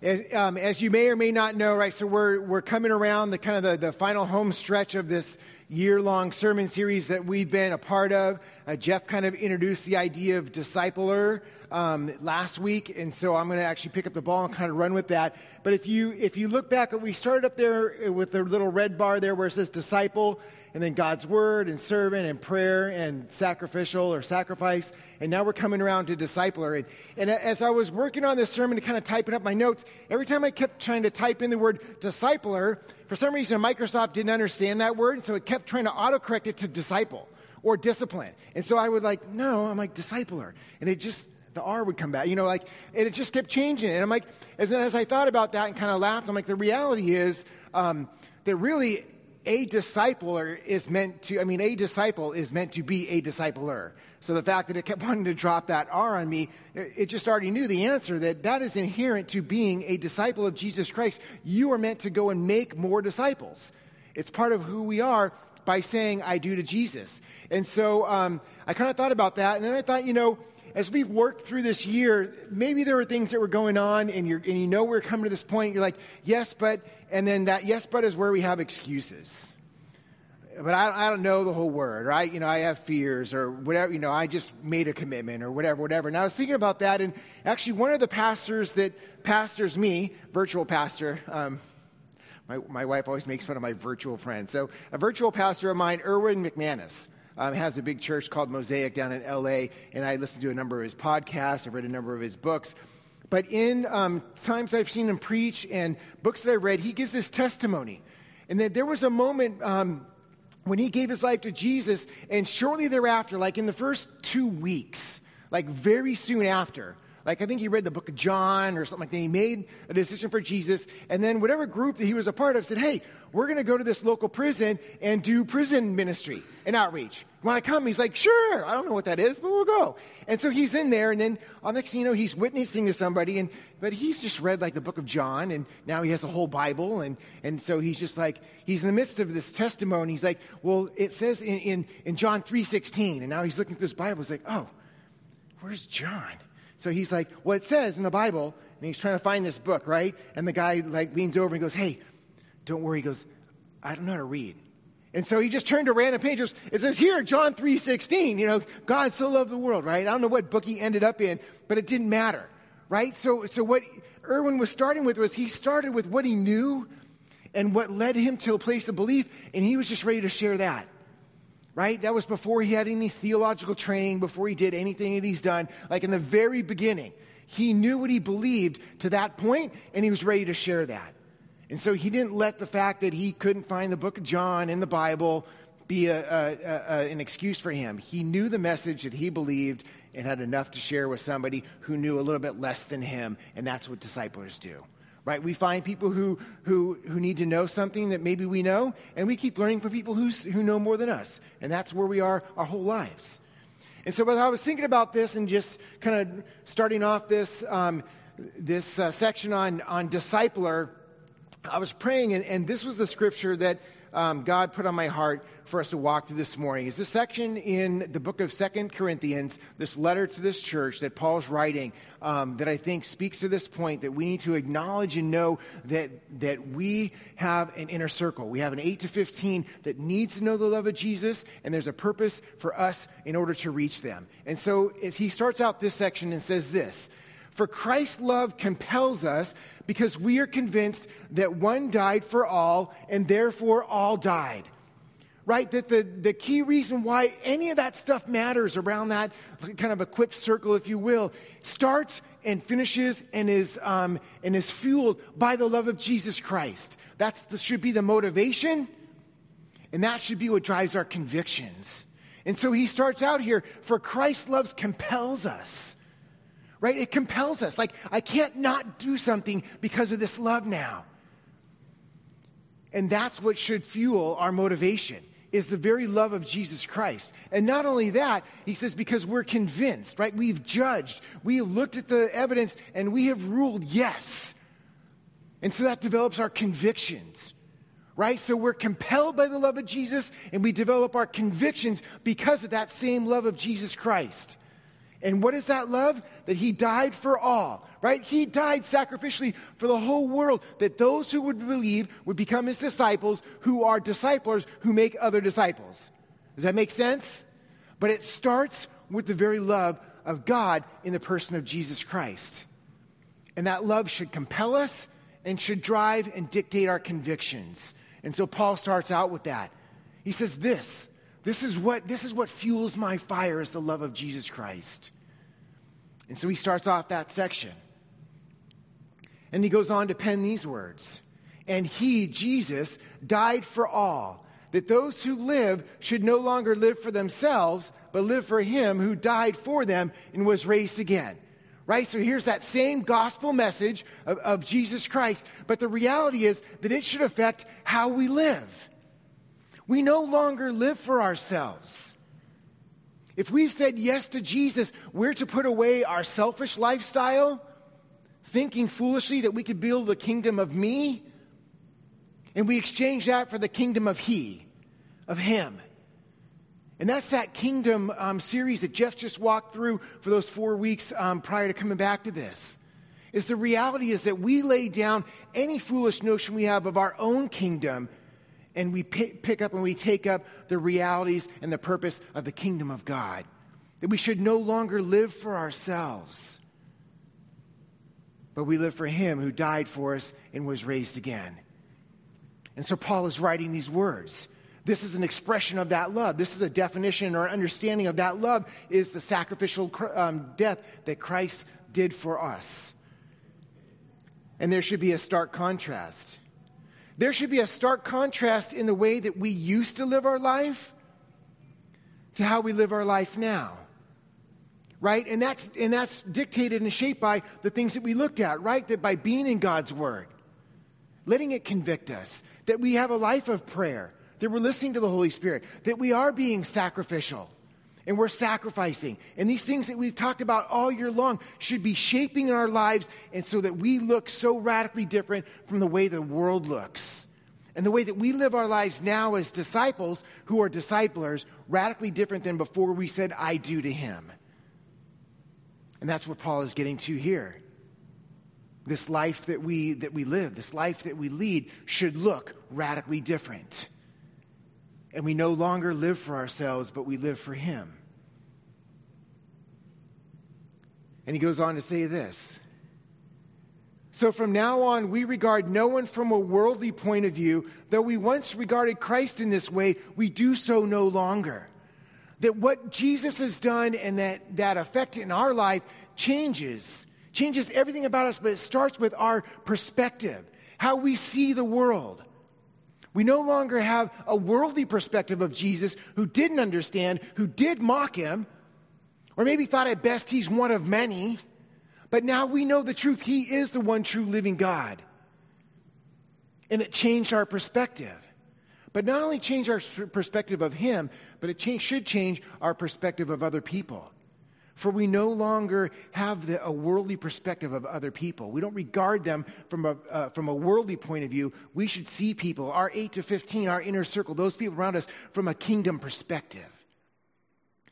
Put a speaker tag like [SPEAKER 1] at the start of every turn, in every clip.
[SPEAKER 1] As, um, as, you may or may not know, right, so we're, we're coming around the kind of the, the final home stretch of this year long sermon series that we've been a part of. Uh, Jeff kind of introduced the idea of discipler um, last week, and so I'm going to actually pick up the ball and kind of run with that. But if you if you look back, we started up there with the little red bar there where it says disciple, and then God's word and servant and prayer and sacrificial or sacrifice, and now we're coming around to discipler. And, and as I was working on this sermon to kind of typing up my notes, every time I kept trying to type in the word discipler, for some reason Microsoft didn't understand that word, so it kept trying to autocorrect it to disciple or discipline. And so I would like, no, I'm like discipler. And it just, the R would come back, you know, like, and it just kept changing. And I'm like, as, as I thought about that and kind of laughed, I'm like, the reality is um, that really a discipler is meant to, I mean, a disciple is meant to be a discipler. So the fact that it kept wanting to drop that R on me, it just already knew the answer that that is inherent to being a disciple of Jesus Christ. You are meant to go and make more disciples. It's part of who we are by saying, I do to Jesus. And so um, I kind of thought about that, and then I thought, you know, as we've worked through this year, maybe there were things that were going on and, you're, and you know we're coming to this point. You're like, yes, but, and then that yes, but is where we have excuses. But I, I don't know the whole word, right? You know, I have fears or whatever, you know, I just made a commitment or whatever, whatever. And I was thinking about that. And actually, one of the pastors that pastors me, virtual pastor, um, my, my wife always makes fun of my virtual friend. So, a virtual pastor of mine, Erwin McManus um, has a big church called Mosaic down in LA, and I listened to a number of his podcasts. I've read a number of his books. But in um, times I've seen him preach and books that I read, he gives this testimony. And that there was a moment um, when he gave his life to Jesus, and shortly thereafter, like in the first two weeks, like very soon after, like I think he read the book of John or something like that. He made a decision for Jesus. And then whatever group that he was a part of said, hey, we're going to go to this local prison and do prison ministry and outreach. When I come, he's like, sure, I don't know what that is, but we'll go. And so he's in there, and then on next thing you know, he's witnessing to somebody, and but he's just read like the book of John, and now he has a whole Bible, and and so he's just like he's in the midst of this testimony. He's like, well, it says in in, in John three sixteen, and now he's looking at this Bible. He's like, oh, where's John? So he's like, well, it says in the Bible, and he's trying to find this book, right? And the guy like leans over and goes, hey, don't worry. He goes, I don't know how to read. And so he just turned to random pages. It says here, John 3.16, you know, God so loved the world, right? I don't know what book he ended up in, but it didn't matter, right? So, so what Erwin was starting with was he started with what he knew and what led him to a place of belief, and he was just ready to share that right? That was before he had any theological training, before he did anything that he's done. Like in the very beginning, he knew what he believed to that point, and he was ready to share that. And so he didn't let the fact that he couldn't find the book of John in the Bible be a, a, a, an excuse for him. He knew the message that he believed and had enough to share with somebody who knew a little bit less than him, and that's what disciples do right? We find people who, who, who need to know something that maybe we know, and we keep learning from people who, who know more than us. And that's where we are our whole lives. And so as I was thinking about this and just kind of starting off this, um, this uh, section on, on discipler, I was praying, and, and this was the scripture that um, God put on my heart for us to walk through this morning is this section in the book of Second Corinthians, this letter to this church that Paul's writing, um, that I think speaks to this point that we need to acknowledge and know that, that we have an inner circle. We have an 8 to 15 that needs to know the love of Jesus, and there's a purpose for us in order to reach them. And so he starts out this section and says this For Christ's love compels us because we are convinced that one died for all, and therefore all died right? That the, the key reason why any of that stuff matters around that kind of equipped circle, if you will, starts and finishes and is, um, and is fueled by the love of Jesus Christ. That should be the motivation, and that should be what drives our convictions. And so he starts out here for Christ's love compels us. Right? It compels us. Like, I can't not do something because of this love now. And that's what should fuel our motivation is the very love of Jesus Christ. And not only that, he says, because we're convinced, right? We've judged, we have looked at the evidence, and we have ruled yes. And so that develops our convictions, right? So we're compelled by the love of Jesus, and we develop our convictions because of that same love of Jesus Christ. And what is that love? That he died for all, right? He died sacrificially for the whole world, that those who would believe would become his disciples, who are disciplers who make other disciples. Does that make sense? But it starts with the very love of God in the person of Jesus Christ. And that love should compel us and should drive and dictate our convictions. And so Paul starts out with that. He says this this is what, this is what fuels my fire is the love of Jesus Christ. And so he starts off that section. And he goes on to pen these words. And he, Jesus, died for all, that those who live should no longer live for themselves, but live for him who died for them and was raised again. Right? So here's that same gospel message of, of Jesus Christ, but the reality is that it should affect how we live. We no longer live for ourselves. If we've said yes to Jesus, we're to put away our selfish lifestyle, thinking foolishly that we could build the kingdom of me, and we exchange that for the kingdom of He, of Him. And that's that kingdom um, series that Jeff just walked through for those four weeks um, prior to coming back to this. Is the reality is that we lay down any foolish notion we have of our own kingdom and we pick up and we take up the realities and the purpose of the kingdom of God. That we should no longer live for ourselves, but we live for Him who died for us and was raised again. And so Paul is writing these words. This is an expression of that love. This is a definition or understanding of that love is the sacrificial um, death that Christ did for us. And there should be a stark contrast. There should be a stark contrast in the way that we used to live our life to how we live our life now. Right? And that's, and that's dictated and shaped by the things that we looked at, right? That by being in God's Word, letting it convict us, that we have a life of prayer, that we're listening to the Holy Spirit, that we are being sacrificial and we're sacrificing. And these things that we've talked about all year long should be shaping our lives and so that we look so radically different from the way the world looks. And the way that we live our lives now as disciples who are disciplers, radically different than before we said, I do to him. And that's what Paul is getting to here. This life that we, that we live, this life that we lead, should look radically different. And we no longer live for ourselves, but we live for Him. And he goes on to say this. So from now on, we regard no one from a worldly point of view. Though we once regarded Christ in this way, we do so no longer. That what Jesus has done and that, that effect in our life changes, changes everything about us, but it starts with our perspective, how we see the world. We no longer have a worldly perspective of Jesus who didn't understand, who did mock him, or maybe thought at best he's one of many. But now we know the truth. He is the one true living God. And it changed our perspective. But not only changed our perspective of him, but it change, should change our perspective of other people. For we no longer have the, a worldly perspective of other people. We don't regard them from a, uh, from a worldly point of view. We should see people, our 8 to 15, our inner circle, those people around us, from a kingdom perspective.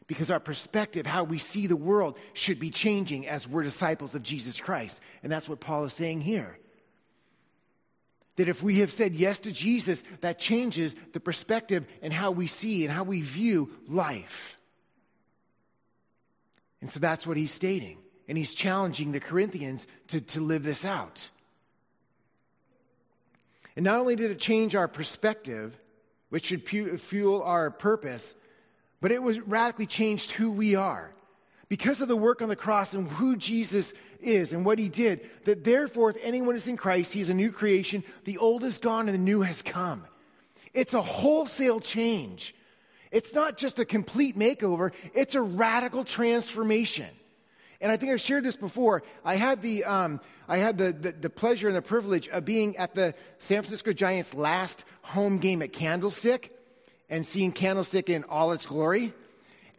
[SPEAKER 1] Because our perspective, how we see the world, should be changing as we're disciples of Jesus Christ. And that's what Paul is saying here. That if we have said yes to Jesus, that changes the perspective and how we see and how we view life. And so that's what he's stating. And he's challenging the Corinthians to, to live this out. And not only did it change our perspective, which should fuel our purpose, but it was radically changed who we are. Because of the work on the cross and who Jesus is and what he did, that therefore, if anyone is in Christ, he is a new creation. The old is gone and the new has come. It's a wholesale change. It's not just a complete makeover, it's a radical transformation. And I think I've shared this before. I had the, um, I had the, the, the pleasure and the privilege of being at the San Francisco Giants' last home game at Candlestick and seeing Candlestick in all its glory.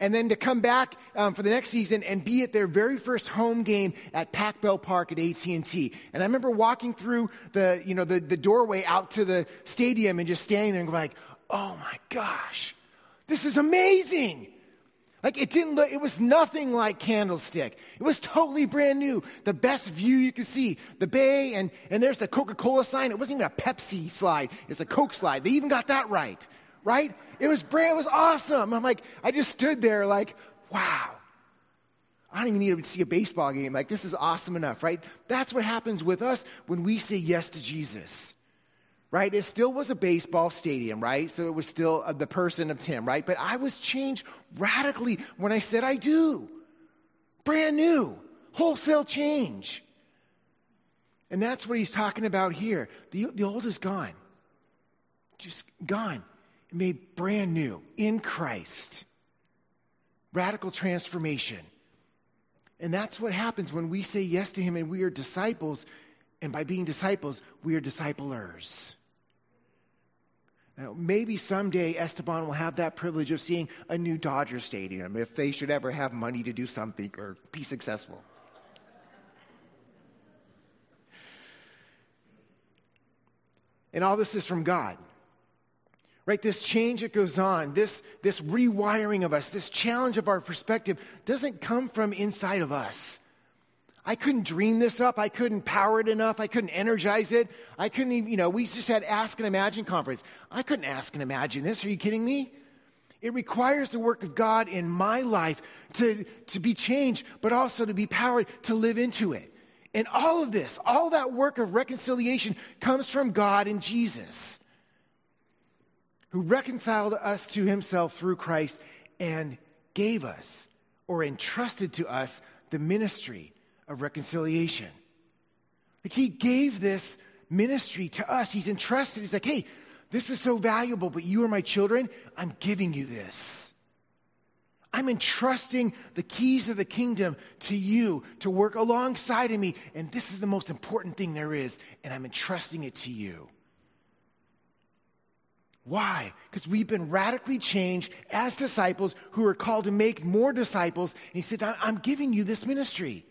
[SPEAKER 1] And then to come back um, for the next season and be at their very first home game at Pac Bell Park at AT&T. And I remember walking through the, you know, the, the doorway out to the stadium and just standing there and going like, oh my gosh, this is amazing. Like it didn't look, it was nothing like Candlestick. It was totally brand new. The best view you could see. The bay and, and there's the Coca-Cola sign. It wasn't even a Pepsi slide. It's a Coke slide. They even got that right. Right? It was brand, it was awesome. I'm like, I just stood there like, wow. I don't even need to see a baseball game. Like, this is awesome enough, right? That's what happens with us when we say yes to Jesus right? It still was a baseball stadium, right? So it was still uh, the person of Tim, right? But I was changed radically when I said I do. Brand new, wholesale change. And that's what he's talking about here. The, the old is gone, just gone, made brand new in Christ. Radical transformation. And that's what happens when we say yes to him and we are disciples. And by being disciples, we are disciplers. Now, maybe someday Esteban will have that privilege of seeing a new Dodger Stadium if they should ever have money to do something or be successful. And all this is from God. Right? This change that goes on, this, this rewiring of us, this challenge of our perspective doesn't come from inside of us. I couldn't dream this up. I couldn't power it enough. I couldn't energize it. I couldn't even, you know, we just had Ask and Imagine conference. I couldn't ask and imagine this. Are you kidding me? It requires the work of God in my life to, to be changed, but also to be powered to live into it. And all of this, all that work of reconciliation comes from God and Jesus, who reconciled us to himself through Christ and gave us or entrusted to us the ministry of reconciliation. Like he gave this ministry to us. He's entrusted. He's like, hey, this is so valuable, but you are my children. I'm giving you this. I'm entrusting the keys of the kingdom to you to work alongside of me. And this is the most important thing there is. And I'm entrusting it to you. Why? Because we've been radically changed as disciples who are called to make more disciples. And he said, I'm giving you this ministry.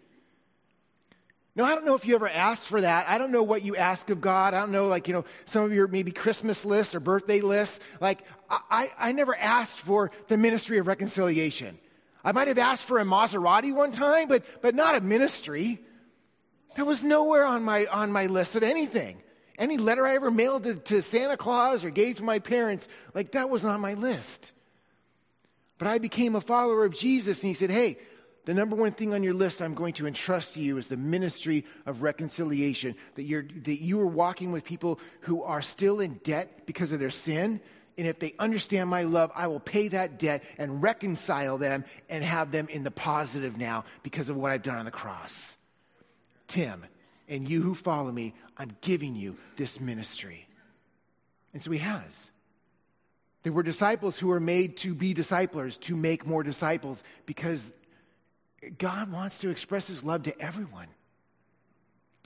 [SPEAKER 1] Now, I don't know if you ever asked for that. I don't know what you ask of God. I don't know, like, you know, some of your maybe Christmas list or birthday list. Like, I, I never asked for the ministry of reconciliation. I might have asked for a Maserati one time, but, but not a ministry. That was nowhere on my, on my list of anything. Any letter I ever mailed to, to Santa Claus or gave to my parents, like, that wasn't on my list. But I became a follower of Jesus, and he said, hey, the number one thing on your list I'm going to entrust to you is the ministry of reconciliation. That, you're, that you are walking with people who are still in debt because of their sin. And if they understand my love, I will pay that debt and reconcile them and have them in the positive now because of what I've done on the cross. Tim, and you who follow me, I'm giving you this ministry. And so he has. There were disciples who were made to be disciplers, to make more disciples, because God wants to express his love to everyone.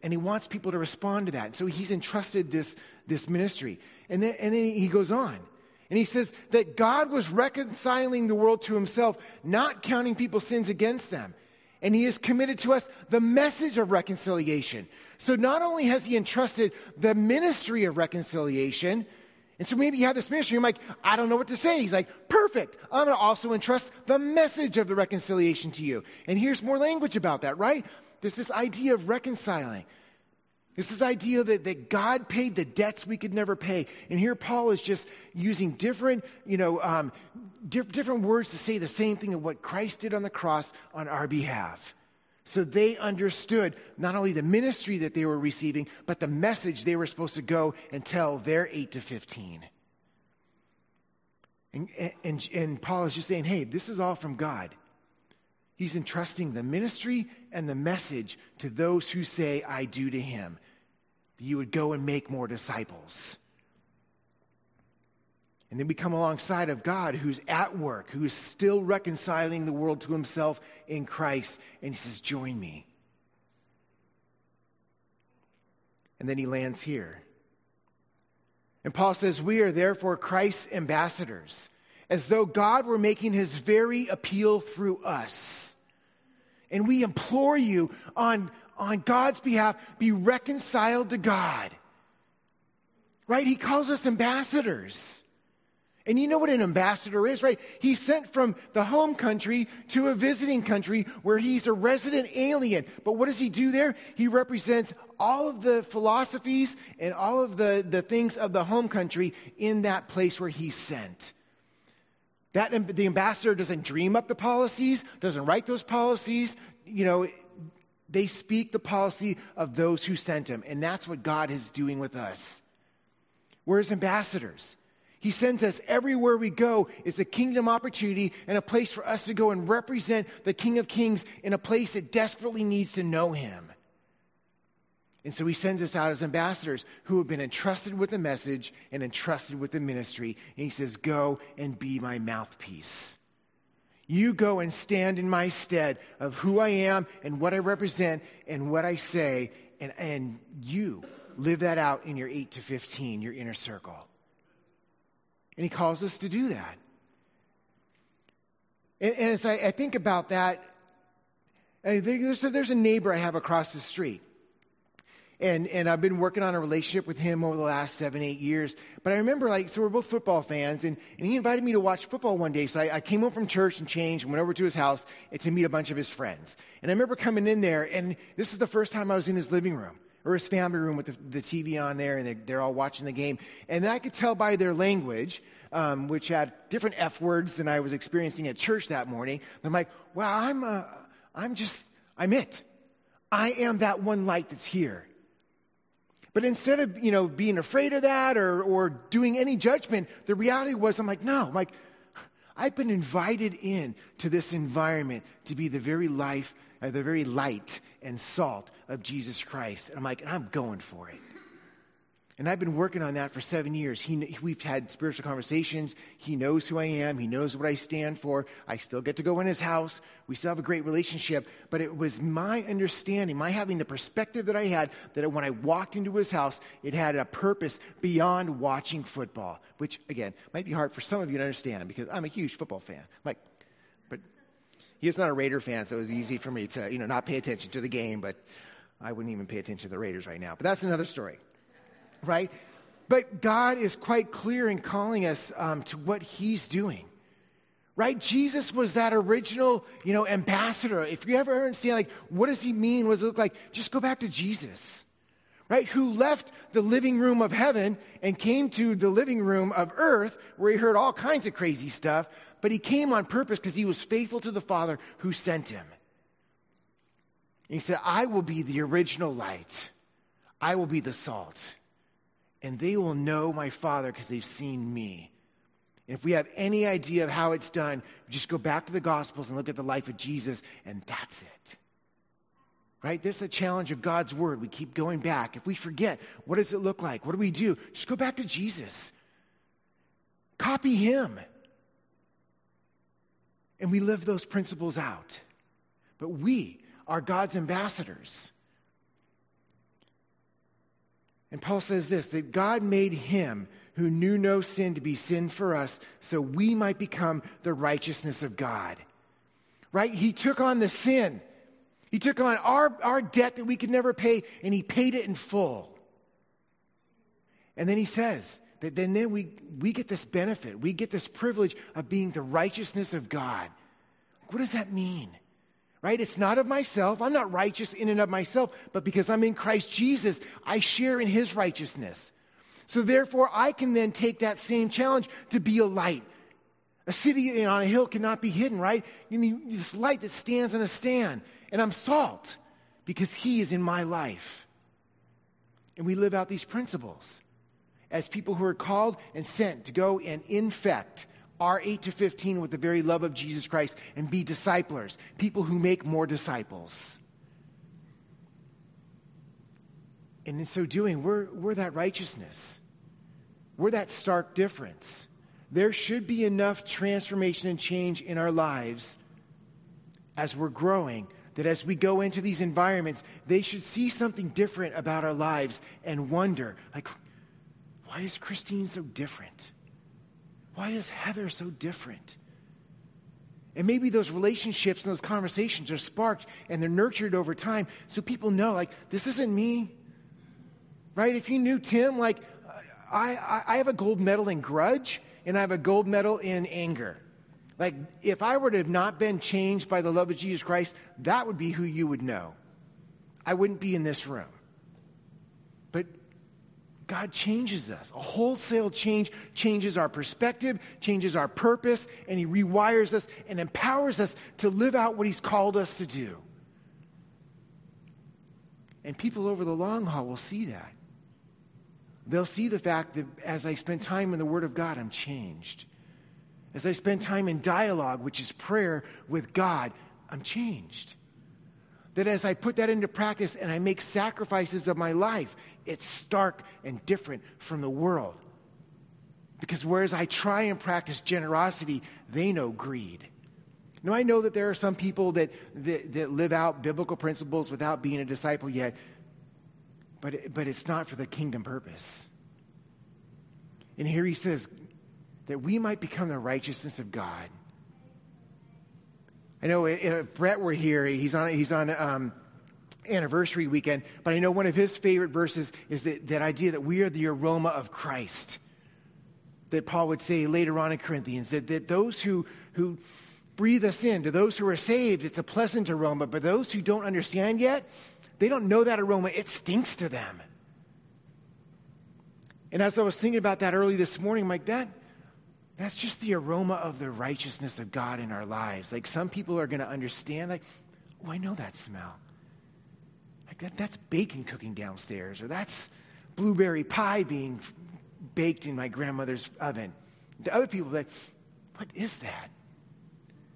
[SPEAKER 1] And he wants people to respond to that. And So he's entrusted this, this ministry. And then, and then he goes on. And he says that God was reconciling the world to himself, not counting people's sins against them. And he has committed to us the message of reconciliation. So not only has he entrusted the ministry of reconciliation, and so maybe you have this ministry, you're like, I don't know what to say. He's like, perfect. I'm going to also entrust the message of the reconciliation to you. And here's more language about that, right? There's this idea of reconciling. This is idea that, that God paid the debts we could never pay. And here Paul is just using different, you know, um, di- different words to say the same thing of what Christ did on the cross on our behalf. So they understood not only the ministry that they were receiving, but the message they were supposed to go and tell their 8 to 15. And, and, and Paul is just saying, hey, this is all from God. He's entrusting the ministry and the message to those who say, I do to him. That you would go and make more disciples. And then we come alongside of God who's at work, who is still reconciling the world to himself in Christ. And he says, Join me. And then he lands here. And Paul says, We are therefore Christ's ambassadors, as though God were making his very appeal through us. And we implore you on, on God's behalf, be reconciled to God. Right? He calls us ambassadors. And you know what an ambassador is, right? He's sent from the home country to a visiting country where he's a resident alien. But what does he do there? He represents all of the philosophies and all of the, the things of the home country in that place where he's sent. That, the ambassador doesn't dream up the policies, doesn't write those policies. You know, they speak the policy of those who sent him. And that's what God is doing with us. We're his ambassadors. He sends us everywhere we go. It's a kingdom opportunity and a place for us to go and represent the King of Kings in a place that desperately needs to know him. And so he sends us out as ambassadors who have been entrusted with the message and entrusted with the ministry. And he says, Go and be my mouthpiece. You go and stand in my stead of who I am and what I represent and what I say. And, and you live that out in your 8 to 15, your inner circle. And he calls us to do that. And, and as I, I, think about that, there's a, there's a neighbor I have across the street. And, and I've been working on a relationship with him over the last seven, eight years. But I remember, like, so we're both football fans, and, and he invited me to watch football one day. So I, I came home from church and changed and went over to his house to meet a bunch of his friends. And I remember coming in there, and this is the first time I was in his living room or his family room with the, the TV on there, and they're, they're, all watching the game. And I could tell by their language, um, which had different F words than I was experiencing at church that morning. I'm like, wow, I'm, uh, I'm just, I'm it. I am that one light that's here. But instead of, you know, being afraid of that or, or doing any judgment, the reality was, I'm like, no, I'm like, I've been invited in to this environment to be the very life, uh, the very light and salt of Jesus Christ. And I'm like, and I'm going for it. And I've been working on that for seven years. He, we've had spiritual conversations. He knows who I am. He knows what I stand for. I still get to go in his house. We still have a great relationship. But it was my understanding, my having the perspective that I had, that when I walked into his house, it had a purpose beyond watching football, which, again, might be hard for some of you to understand because I'm a huge football fan. Like, but he's not a Raider fan, so it was easy for me to, you know, not pay attention to the game, but I wouldn't even pay attention to the Raiders right now. But that's another story right? But God is quite clear in calling us um, to what He's doing. Right? Jesus was that original, you know, ambassador. If you ever understand, like, what does he mean? What does it look like? Just go back to Jesus, right? Who left the living room of heaven and came to the living room of earth where he heard all kinds of crazy stuff, but he came on purpose because he was faithful to the Father who sent him. And he said, I will be the original light, I will be the salt and they will know my Father because they've seen me. And if we have any idea of how it's done, just go back to the Gospels and look at the life of Jesus, and that's it. Right? There's the challenge of God's Word. We keep going back. If we forget, what does it look like? What do we do? Just go back to Jesus. Copy Him. And we live those principles out. But we are God's ambassadors. And Paul says this that God made him who knew no sin to be sin for us so we might become the righteousness of God. Right? He took on the sin. He took on our, our debt that we could never pay and he paid it in full. And then he says that then, then we, we get this benefit. We get this privilege of being the righteousness of God. What does that mean? Right? It's not of myself. I'm not righteous in and of myself, but because I'm in Christ Jesus, I share in his righteousness. So therefore, I can then take that same challenge to be a light. A city on a hill cannot be hidden, right? You need this light that stands on a stand. And I'm salt because he is in my life. And we live out these principles as people who are called and sent to go and infect our 8 to 15 with the very love of Jesus Christ and be disciplers, people who make more disciples. And in so doing, we're, we're that righteousness. We're that stark difference. There should be enough transformation and change in our lives as we're growing that as we go into these environments, they should see something different about our lives and wonder, like, why is Christine so different? Why is Heather so different? And maybe those relationships and those conversations are sparked and they're nurtured over time so people know, like, this isn't me. Right? If you knew Tim, like, I, I, I have a gold medal in grudge, and I have a gold medal in anger. Like, if I were to have not been changed by the love of Jesus Christ, that would be who you would know. I wouldn't be in this room. God changes us. A wholesale change changes our perspective, changes our purpose, and He rewires us and empowers us to live out what He's called us to do. And people over the long haul will see that. They'll see the fact that as I spend time in the Word of God, I'm changed. As I spend time in dialogue, which is prayer with God, I'm changed. That as I put that into practice and I make sacrifices of my life, it's stark and different from the world. Because whereas I try and practice generosity, they know greed. Now, I know that there are some people that, that, that live out biblical principles without being a disciple yet, but, but it's not for the kingdom purpose. And here he says that we might become the righteousness of God. I know if Brett were here, he's on, he's on um, anniversary weekend, but I know one of his favorite verses is that, that idea that we are the aroma of Christ. That Paul would say later on in Corinthians, that, that those who, who breathe us in, to those who are saved, it's a pleasant aroma, but those who don't understand yet, they don't know that aroma. It stinks to them. And as I was thinking about that early this morning, I'm like, that, that's just the aroma of the righteousness of God in our lives. Like some people are going to understand, like, oh, I know that smell. Like that, that's bacon cooking downstairs, or that's blueberry pie being baked in my grandmother's oven. To other people, like, what is that?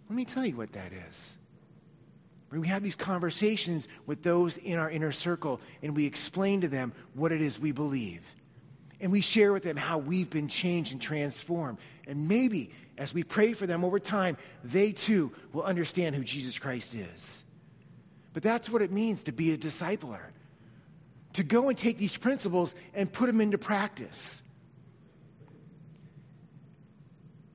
[SPEAKER 1] Let me tell you what that is. When we have these conversations with those in our inner circle and we explain to them what it is we believe. And we share with them how we've been changed and transformed. And maybe as we pray for them over time, they too will understand who Jesus Christ is. But that's what it means to be a discipler to go and take these principles and put them into practice.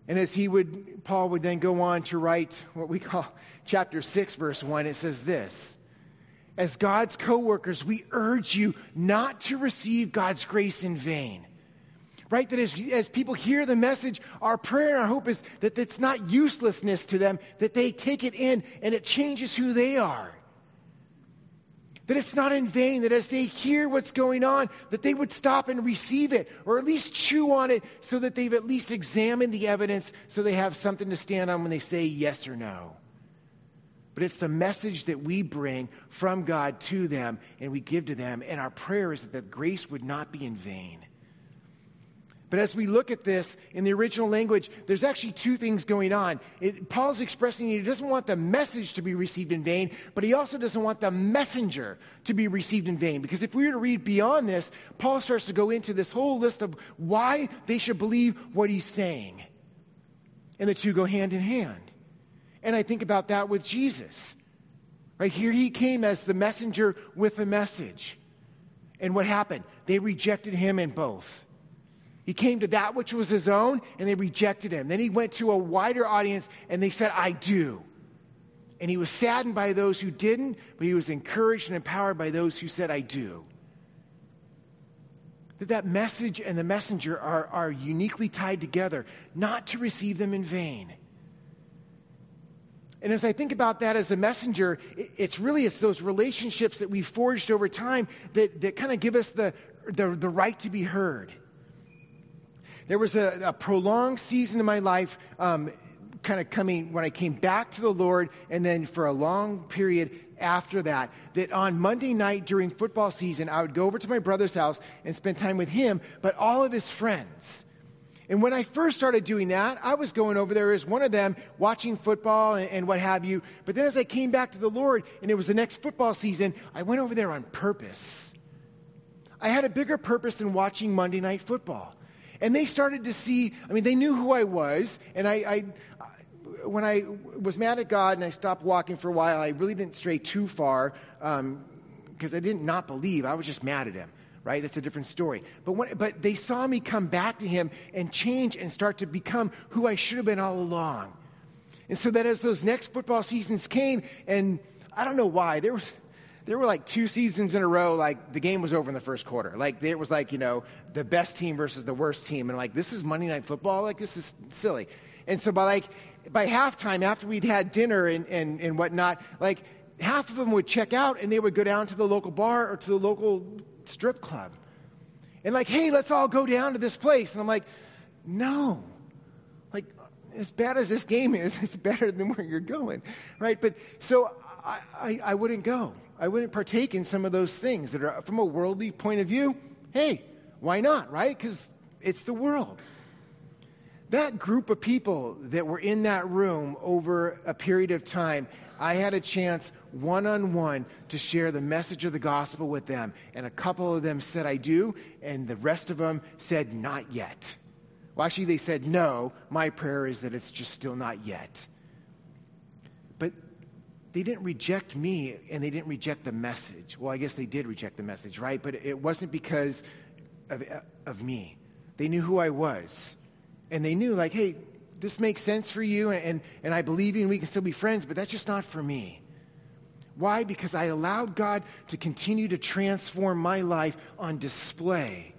[SPEAKER 1] And as he would, Paul would then go on to write what we call chapter 6, verse 1, it says this As God's co workers, we urge you not to receive God's grace in vain. Right? That as, as people hear the message, our prayer and our hope is that it's not uselessness to them, that they take it in and it changes who they are that it's not in vain, that as they hear what's going on, that they would stop and receive it, or at least chew on it so that they've at least examined the evidence so they have something to stand on when they say yes or no. But it's the message that we bring from God to them and we give to them, and our prayer is that the grace would not be in vain. But as we look at this in the original language, there's actually two things going on. It, Paul's expressing he doesn't want the message to be received in vain, but he also doesn't want the messenger to be received in vain. Because if we were to read beyond this, Paul starts to go into this whole list of why they should believe what he's saying. And the two go hand in hand. And I think about that with Jesus. Right here, he came as the messenger with the message. And what happened? They rejected him in both. He came to that which was his own, and they rejected him. Then he went to a wider audience, and they said, I do. And he was saddened by those who didn't, but he was encouraged and empowered by those who said, I do. That that message and the messenger are, are uniquely tied together, not to receive them in vain. And as I think about that as the messenger, it's really it's those relationships that we've forged over time that, that kind of give us the, the, the right to be heard there was a, a prolonged season in my life, um, kind of coming when I came back to the Lord, and then for a long period after that, that on Monday night during football season, I would go over to my brother's house and spend time with him, but all of his friends. And when I first started doing that, I was going over there as one of them, watching football and, and, what have you. But then as I came back to the Lord and it was the next football season, I went over there on purpose. I had a bigger purpose than watching Monday night football. And they started to see, I mean, they knew who I was. And I, I when I was mad at God and I stopped walking for a while, I really didn't stray too far because um, I didn't not believe. I was just mad at him, right? That's a different story. But, when, but they saw me come back to him and change and start to become who I should have been all along. And so that as those next football seasons came, and I don't know why, there was, there were like two seasons in a row, like the game was over in the first quarter. Like it was like, you know, the best team versus the worst team. And like, this is Monday Night Football? Like, this is silly. And so by like, by halftime, after we'd had dinner and, and, and whatnot, like half of them would check out and they would go down to the local bar or to the local strip club. And like, hey, let's all go down to this place. And I'm like, no. Like, as bad as this game is, it's better than where you're going, right? But so I, I, I wouldn't go. I wouldn't partake in some of those things that are, from a worldly point of view, hey, why not, right? Because it's the world. That group of people that were in that room over a period of time, I had a chance one on one to share the message of the gospel with them. And a couple of them said, I do, and the rest of them said, not yet. Well, actually, they said, no. My prayer is that it's just still not yet. But they didn't reject me and they didn't reject the message. Well, I guess they did reject the message, right? But it wasn't because of, of me. They knew who I was. And they knew, like, hey, this makes sense for you and, and, and I believe you and we can still be friends, but that's just not for me. Why? Because I allowed God to continue to transform my life on display,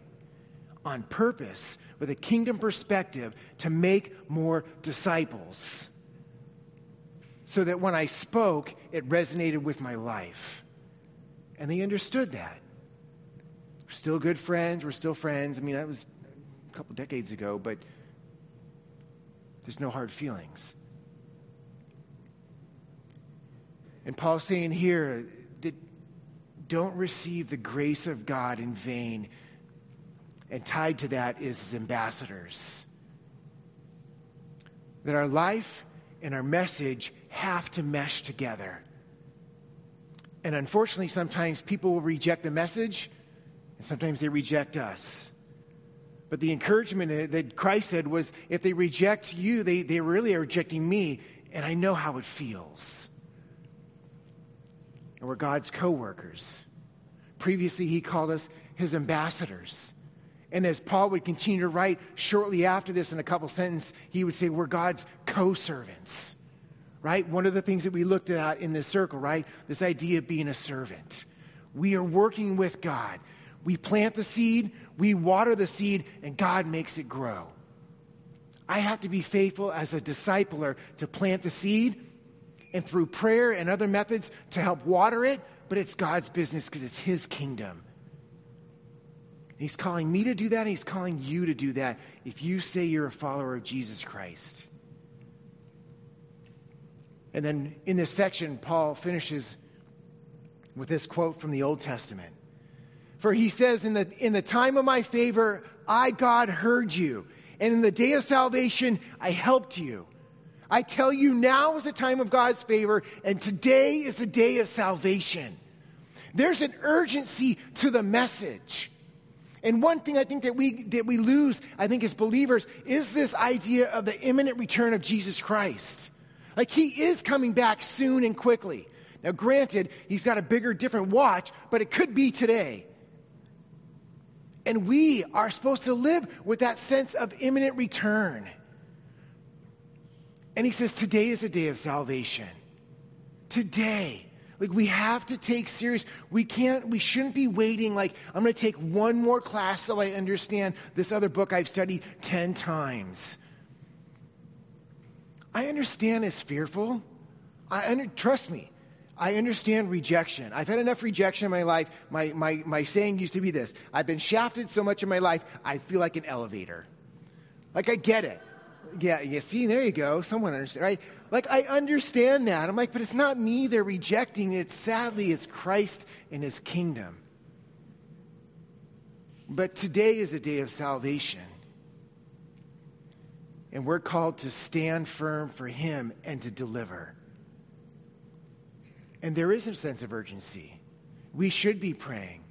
[SPEAKER 1] on purpose, with a kingdom perspective to make more disciples so that when I spoke, it resonated with my life. And they understood that. We're still good friends. We're still friends. I mean, that was a couple decades ago, but there's no hard feelings. And Paul's saying here that don't receive the grace of God in vain. And tied to that is his ambassadors. That our life and our message have to mesh together. And unfortunately, sometimes people will reject the message, and sometimes they reject us. But the encouragement that Christ said was if they reject you, they, they really are rejecting me, and I know how it feels. And we're God's co workers. Previously, he called us his ambassadors. And as Paul would continue to write shortly after this in a couple sentences, he would say, We're God's co servants right? One of the things that we looked at in this circle, right? This idea of being a servant. We are working with God. We plant the seed, we water the seed, and God makes it grow. I have to be faithful as a discipler to plant the seed and through prayer and other methods to help water it, but it's God's business because it's His kingdom. He's calling me to do that, and He's calling you to do that if you say you're a follower of Jesus Christ. And then in this section, Paul finishes with this quote from the Old Testament. For he says, in the, in the time of my favor, I, God, heard you. And in the day of salvation, I helped you. I tell you, now is the time of God's favor, and today is the day of salvation. There's an urgency to the message. And one thing I think that we, that we lose, I think, as believers, is this idea of the imminent return of Jesus Christ. Like he is coming back soon and quickly. Now, granted, he's got a bigger, different watch, but it could be today. And we are supposed to live with that sense of imminent return. And he says, Today is a day of salvation. Today. Like we have to take serious. We can't, we shouldn't be waiting like, I'm going to take one more class so I understand this other book I've studied 10 times. I understand it's fearful. I under, trust me. I understand rejection. I've had enough rejection in my life. My, my, my saying used to be this I've been shafted so much in my life, I feel like an elevator. Like, I get it. Yeah, you see, there you go. Someone understands, right? Like, I understand that. I'm like, but it's not me they're rejecting. It's sadly, it's Christ and his kingdom. But today is a day of salvation. And we're called to stand firm for Him and to deliver. And there is a sense of urgency. We should be praying.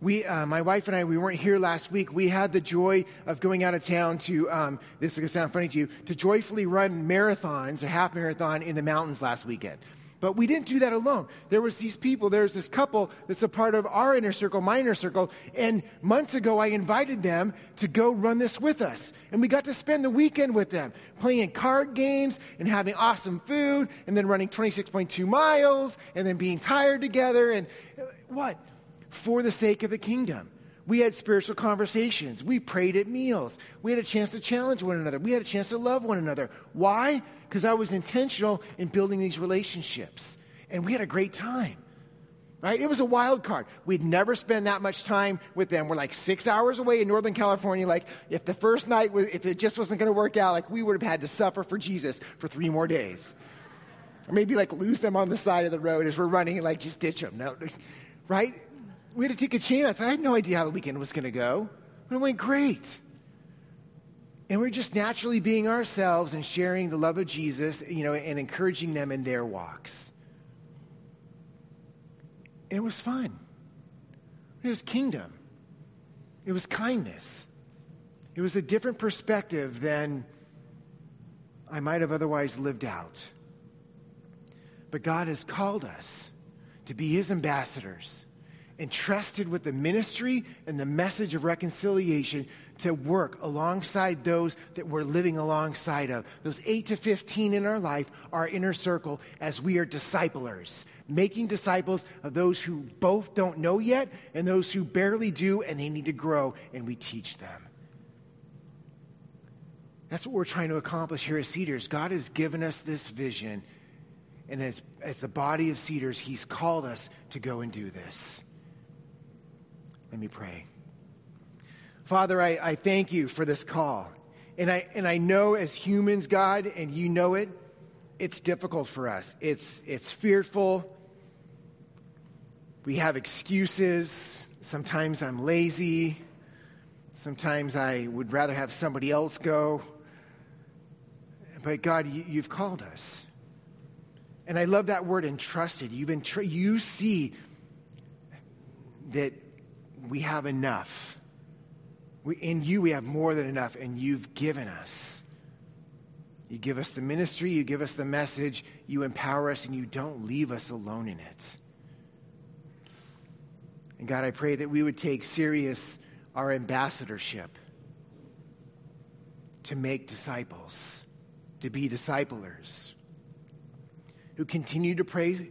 [SPEAKER 1] We, uh, my wife and I, we weren't here last week. We had the joy of going out of town to, um, this is going to sound funny to you, to joyfully run marathons or half marathon in the mountains last weekend. But we didn't do that alone. There was these people, there's this couple that's a part of our inner circle, my inner circle, and months ago I invited them to go run this with us. And we got to spend the weekend with them, playing card games and having awesome food, and then running 26.2 miles, and then being tired together, and uh, what? For the sake of the kingdom. We had spiritual conversations. We prayed at meals. We had a chance to challenge one another. We had a chance to love one another. Why? Because I was intentional in building these relationships. And we had a great time. Right? It was a wild card. We'd never spend that much time with them. We're like six hours away in Northern California. Like, if the first night, was, if it just wasn't going to work out, like, we would have had to suffer for Jesus for three more days. Or maybe like lose them on the side of the road as we're running and like just ditch them. No, right? We had to take a chance. I had no idea how the weekend was going to go, but it went great. And we're just naturally being ourselves and sharing the love of Jesus, you know, and encouraging them in their walks. It was fun. It was kingdom. It was kindness. It was a different perspective than I might have otherwise lived out. But God has called us to be His ambassadors entrusted with the ministry and the message of reconciliation to work alongside those that we're living alongside of. Those 8 to 15 in our life, our inner circle, as we are disciplers, making disciples of those who both don't know yet and those who barely do and they need to grow, and we teach them. That's what we're trying to accomplish here at Cedars. God has given us this vision, and as, as the body of Cedars, He's called us to go and do this. Let me pray. Father, I, I thank you for this call. And I, and I know as humans, God, and you know it, it's difficult for us. It's, it's fearful. We have excuses. Sometimes I'm lazy. Sometimes I would rather have somebody else go. But God, you, you've called us. And I love that word entrusted. You've entr- you see that we have enough. We, in you, we have more than enough, and you've given us. You give us the ministry, you give us the message, you empower us, and you don't leave us alone in it. And God, I pray that we would take serious our ambassadorship to make disciples, to be disciplers, who continue to pray,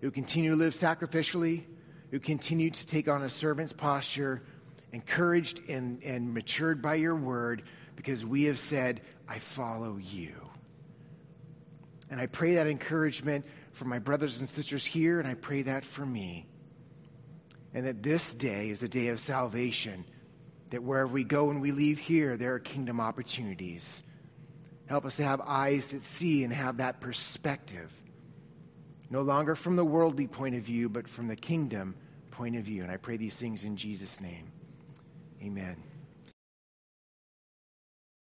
[SPEAKER 1] who continue to live sacrificially, who continue to take on a servant's posture, encouraged and, and matured by your word, because we have said, I follow you. And I pray that encouragement for my brothers and sisters here, and I pray that for me. And that this day is a day of salvation, that wherever we go and we leave here, there are kingdom opportunities. Help us to have eyes that see and have that perspective no longer from the worldly point of view, but from the kingdom point of view. And I pray these things in Jesus' name. Amen.